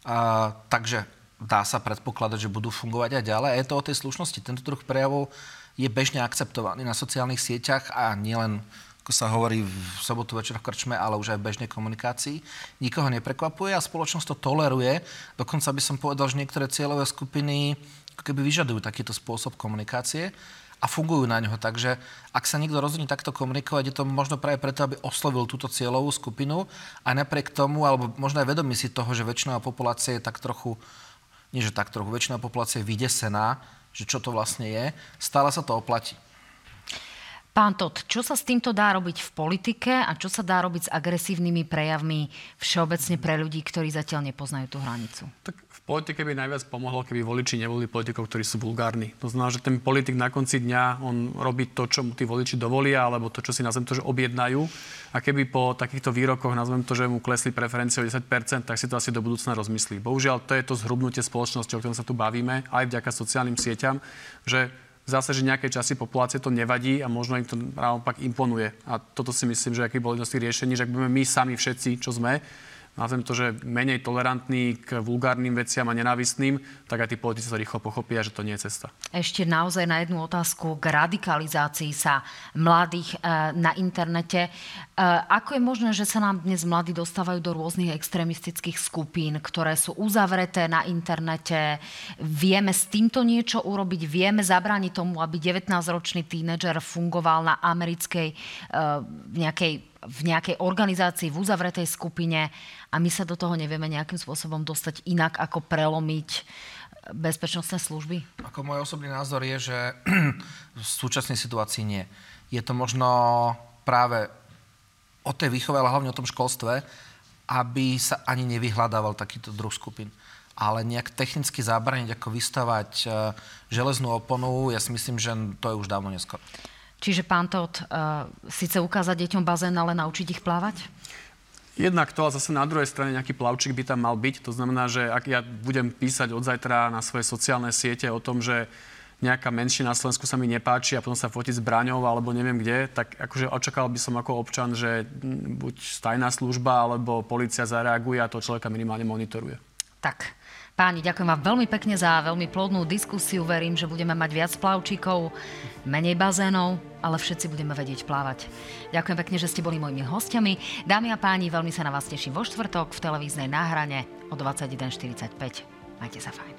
A, takže dá sa predpokladať, že budú fungovať aj ďalej. A je to o tej slušnosti. Tento druh prejavov je bežne akceptovaný na sociálnych sieťach a nielen ako sa hovorí v sobotu večer v krčme, ale už aj v bežnej komunikácii. Nikoho neprekvapuje a spoločnosť to toleruje. Dokonca by som povedal, že niektoré cieľové skupiny keby vyžadujú takýto spôsob komunikácie a fungujú na ňo. Takže ak sa niekto rozhodne takto komunikovať, je to možno práve preto, aby oslovil túto cieľovú skupinu a napriek tomu, alebo možno aj vedomí si toho, že väčšina populácie je tak trochu, nie že tak trochu, väčšina populácie je vydesená, že čo to vlastne je, stále sa to oplatí. Pán Todt, čo sa s týmto dá robiť v politike a čo sa dá robiť s agresívnymi prejavmi všeobecne pre ľudí, ktorí zatiaľ nepoznajú tú hranicu? Tak v politike by najviac pomohlo, keby voliči nevolili politikov, ktorí sú vulgárni. To znamená, že ten politik na konci dňa, on robí to, čo mu tí voliči dovolia, alebo to, čo si nazvem to, že objednajú. A keby po takýchto výrokoch, nazvem to, že mu klesli preferencie o 10%, tak si to asi do budúcna rozmyslí. Bohužiaľ, to je to zhrubnutie spoločnosti, o ktorom sa tu bavíme, aj vďaka sociálnym sieťam, že zase, že nejakej časti populácie to nevadí a možno im to naopak imponuje. A toto si myslím, že aký bol jedno z tých riešení, že ak budeme my sami všetci, čo sme, nazvem to, že menej tolerantní k vulgárnym veciam a nenávistným, tak aj tí politici to rýchlo pochopia, že to nie je cesta. Ešte naozaj na jednu otázku k radikalizácii sa mladých e, na internete. E, ako je možné, že sa nám dnes mladí dostávajú do rôznych extrémistických skupín, ktoré sú uzavreté na internete? Vieme s týmto niečo urobiť? Vieme zabrániť tomu, aby 19-ročný tínedžer fungoval na americkej e, nejakej v nejakej organizácii, v uzavretej skupine a my sa do toho nevieme nejakým spôsobom dostať inak, ako prelomiť bezpečnostné služby? Ako môj osobný názor je, že v súčasnej situácii nie. Je to možno práve o tej výchove, ale hlavne o tom školstve, aby sa ani nevyhľadával takýto druh skupín. Ale nejak technicky zabraniť, ako vystavať e, železnú oponu, ja si myslím, že to je už dávno neskoro. Čiže pán Todt, uh, síce ukázať deťom bazén, ale naučiť ich plávať? Jednak to, a zase na druhej strane nejaký plavčík by tam mal byť. To znamená, že ak ja budem písať od zajtra na svoje sociálne siete o tom, že nejaká menšina na Slovensku sa mi nepáči a potom sa fotiť s braňou alebo neviem kde, tak akože očakal by som ako občan, že buď tajná služba alebo policia zareaguje a to človeka minimálne monitoruje. Tak, Páni, ďakujem vám veľmi pekne za veľmi plodnú diskusiu. Verím, že budeme mať viac plavčíkov, menej bazénov, ale všetci budeme vedieť plávať. Ďakujem pekne, že ste boli mojimi hostiami. Dámy a páni, veľmi sa na vás teším vo štvrtok v televíznej náhrane o 21.45. Majte sa fajn.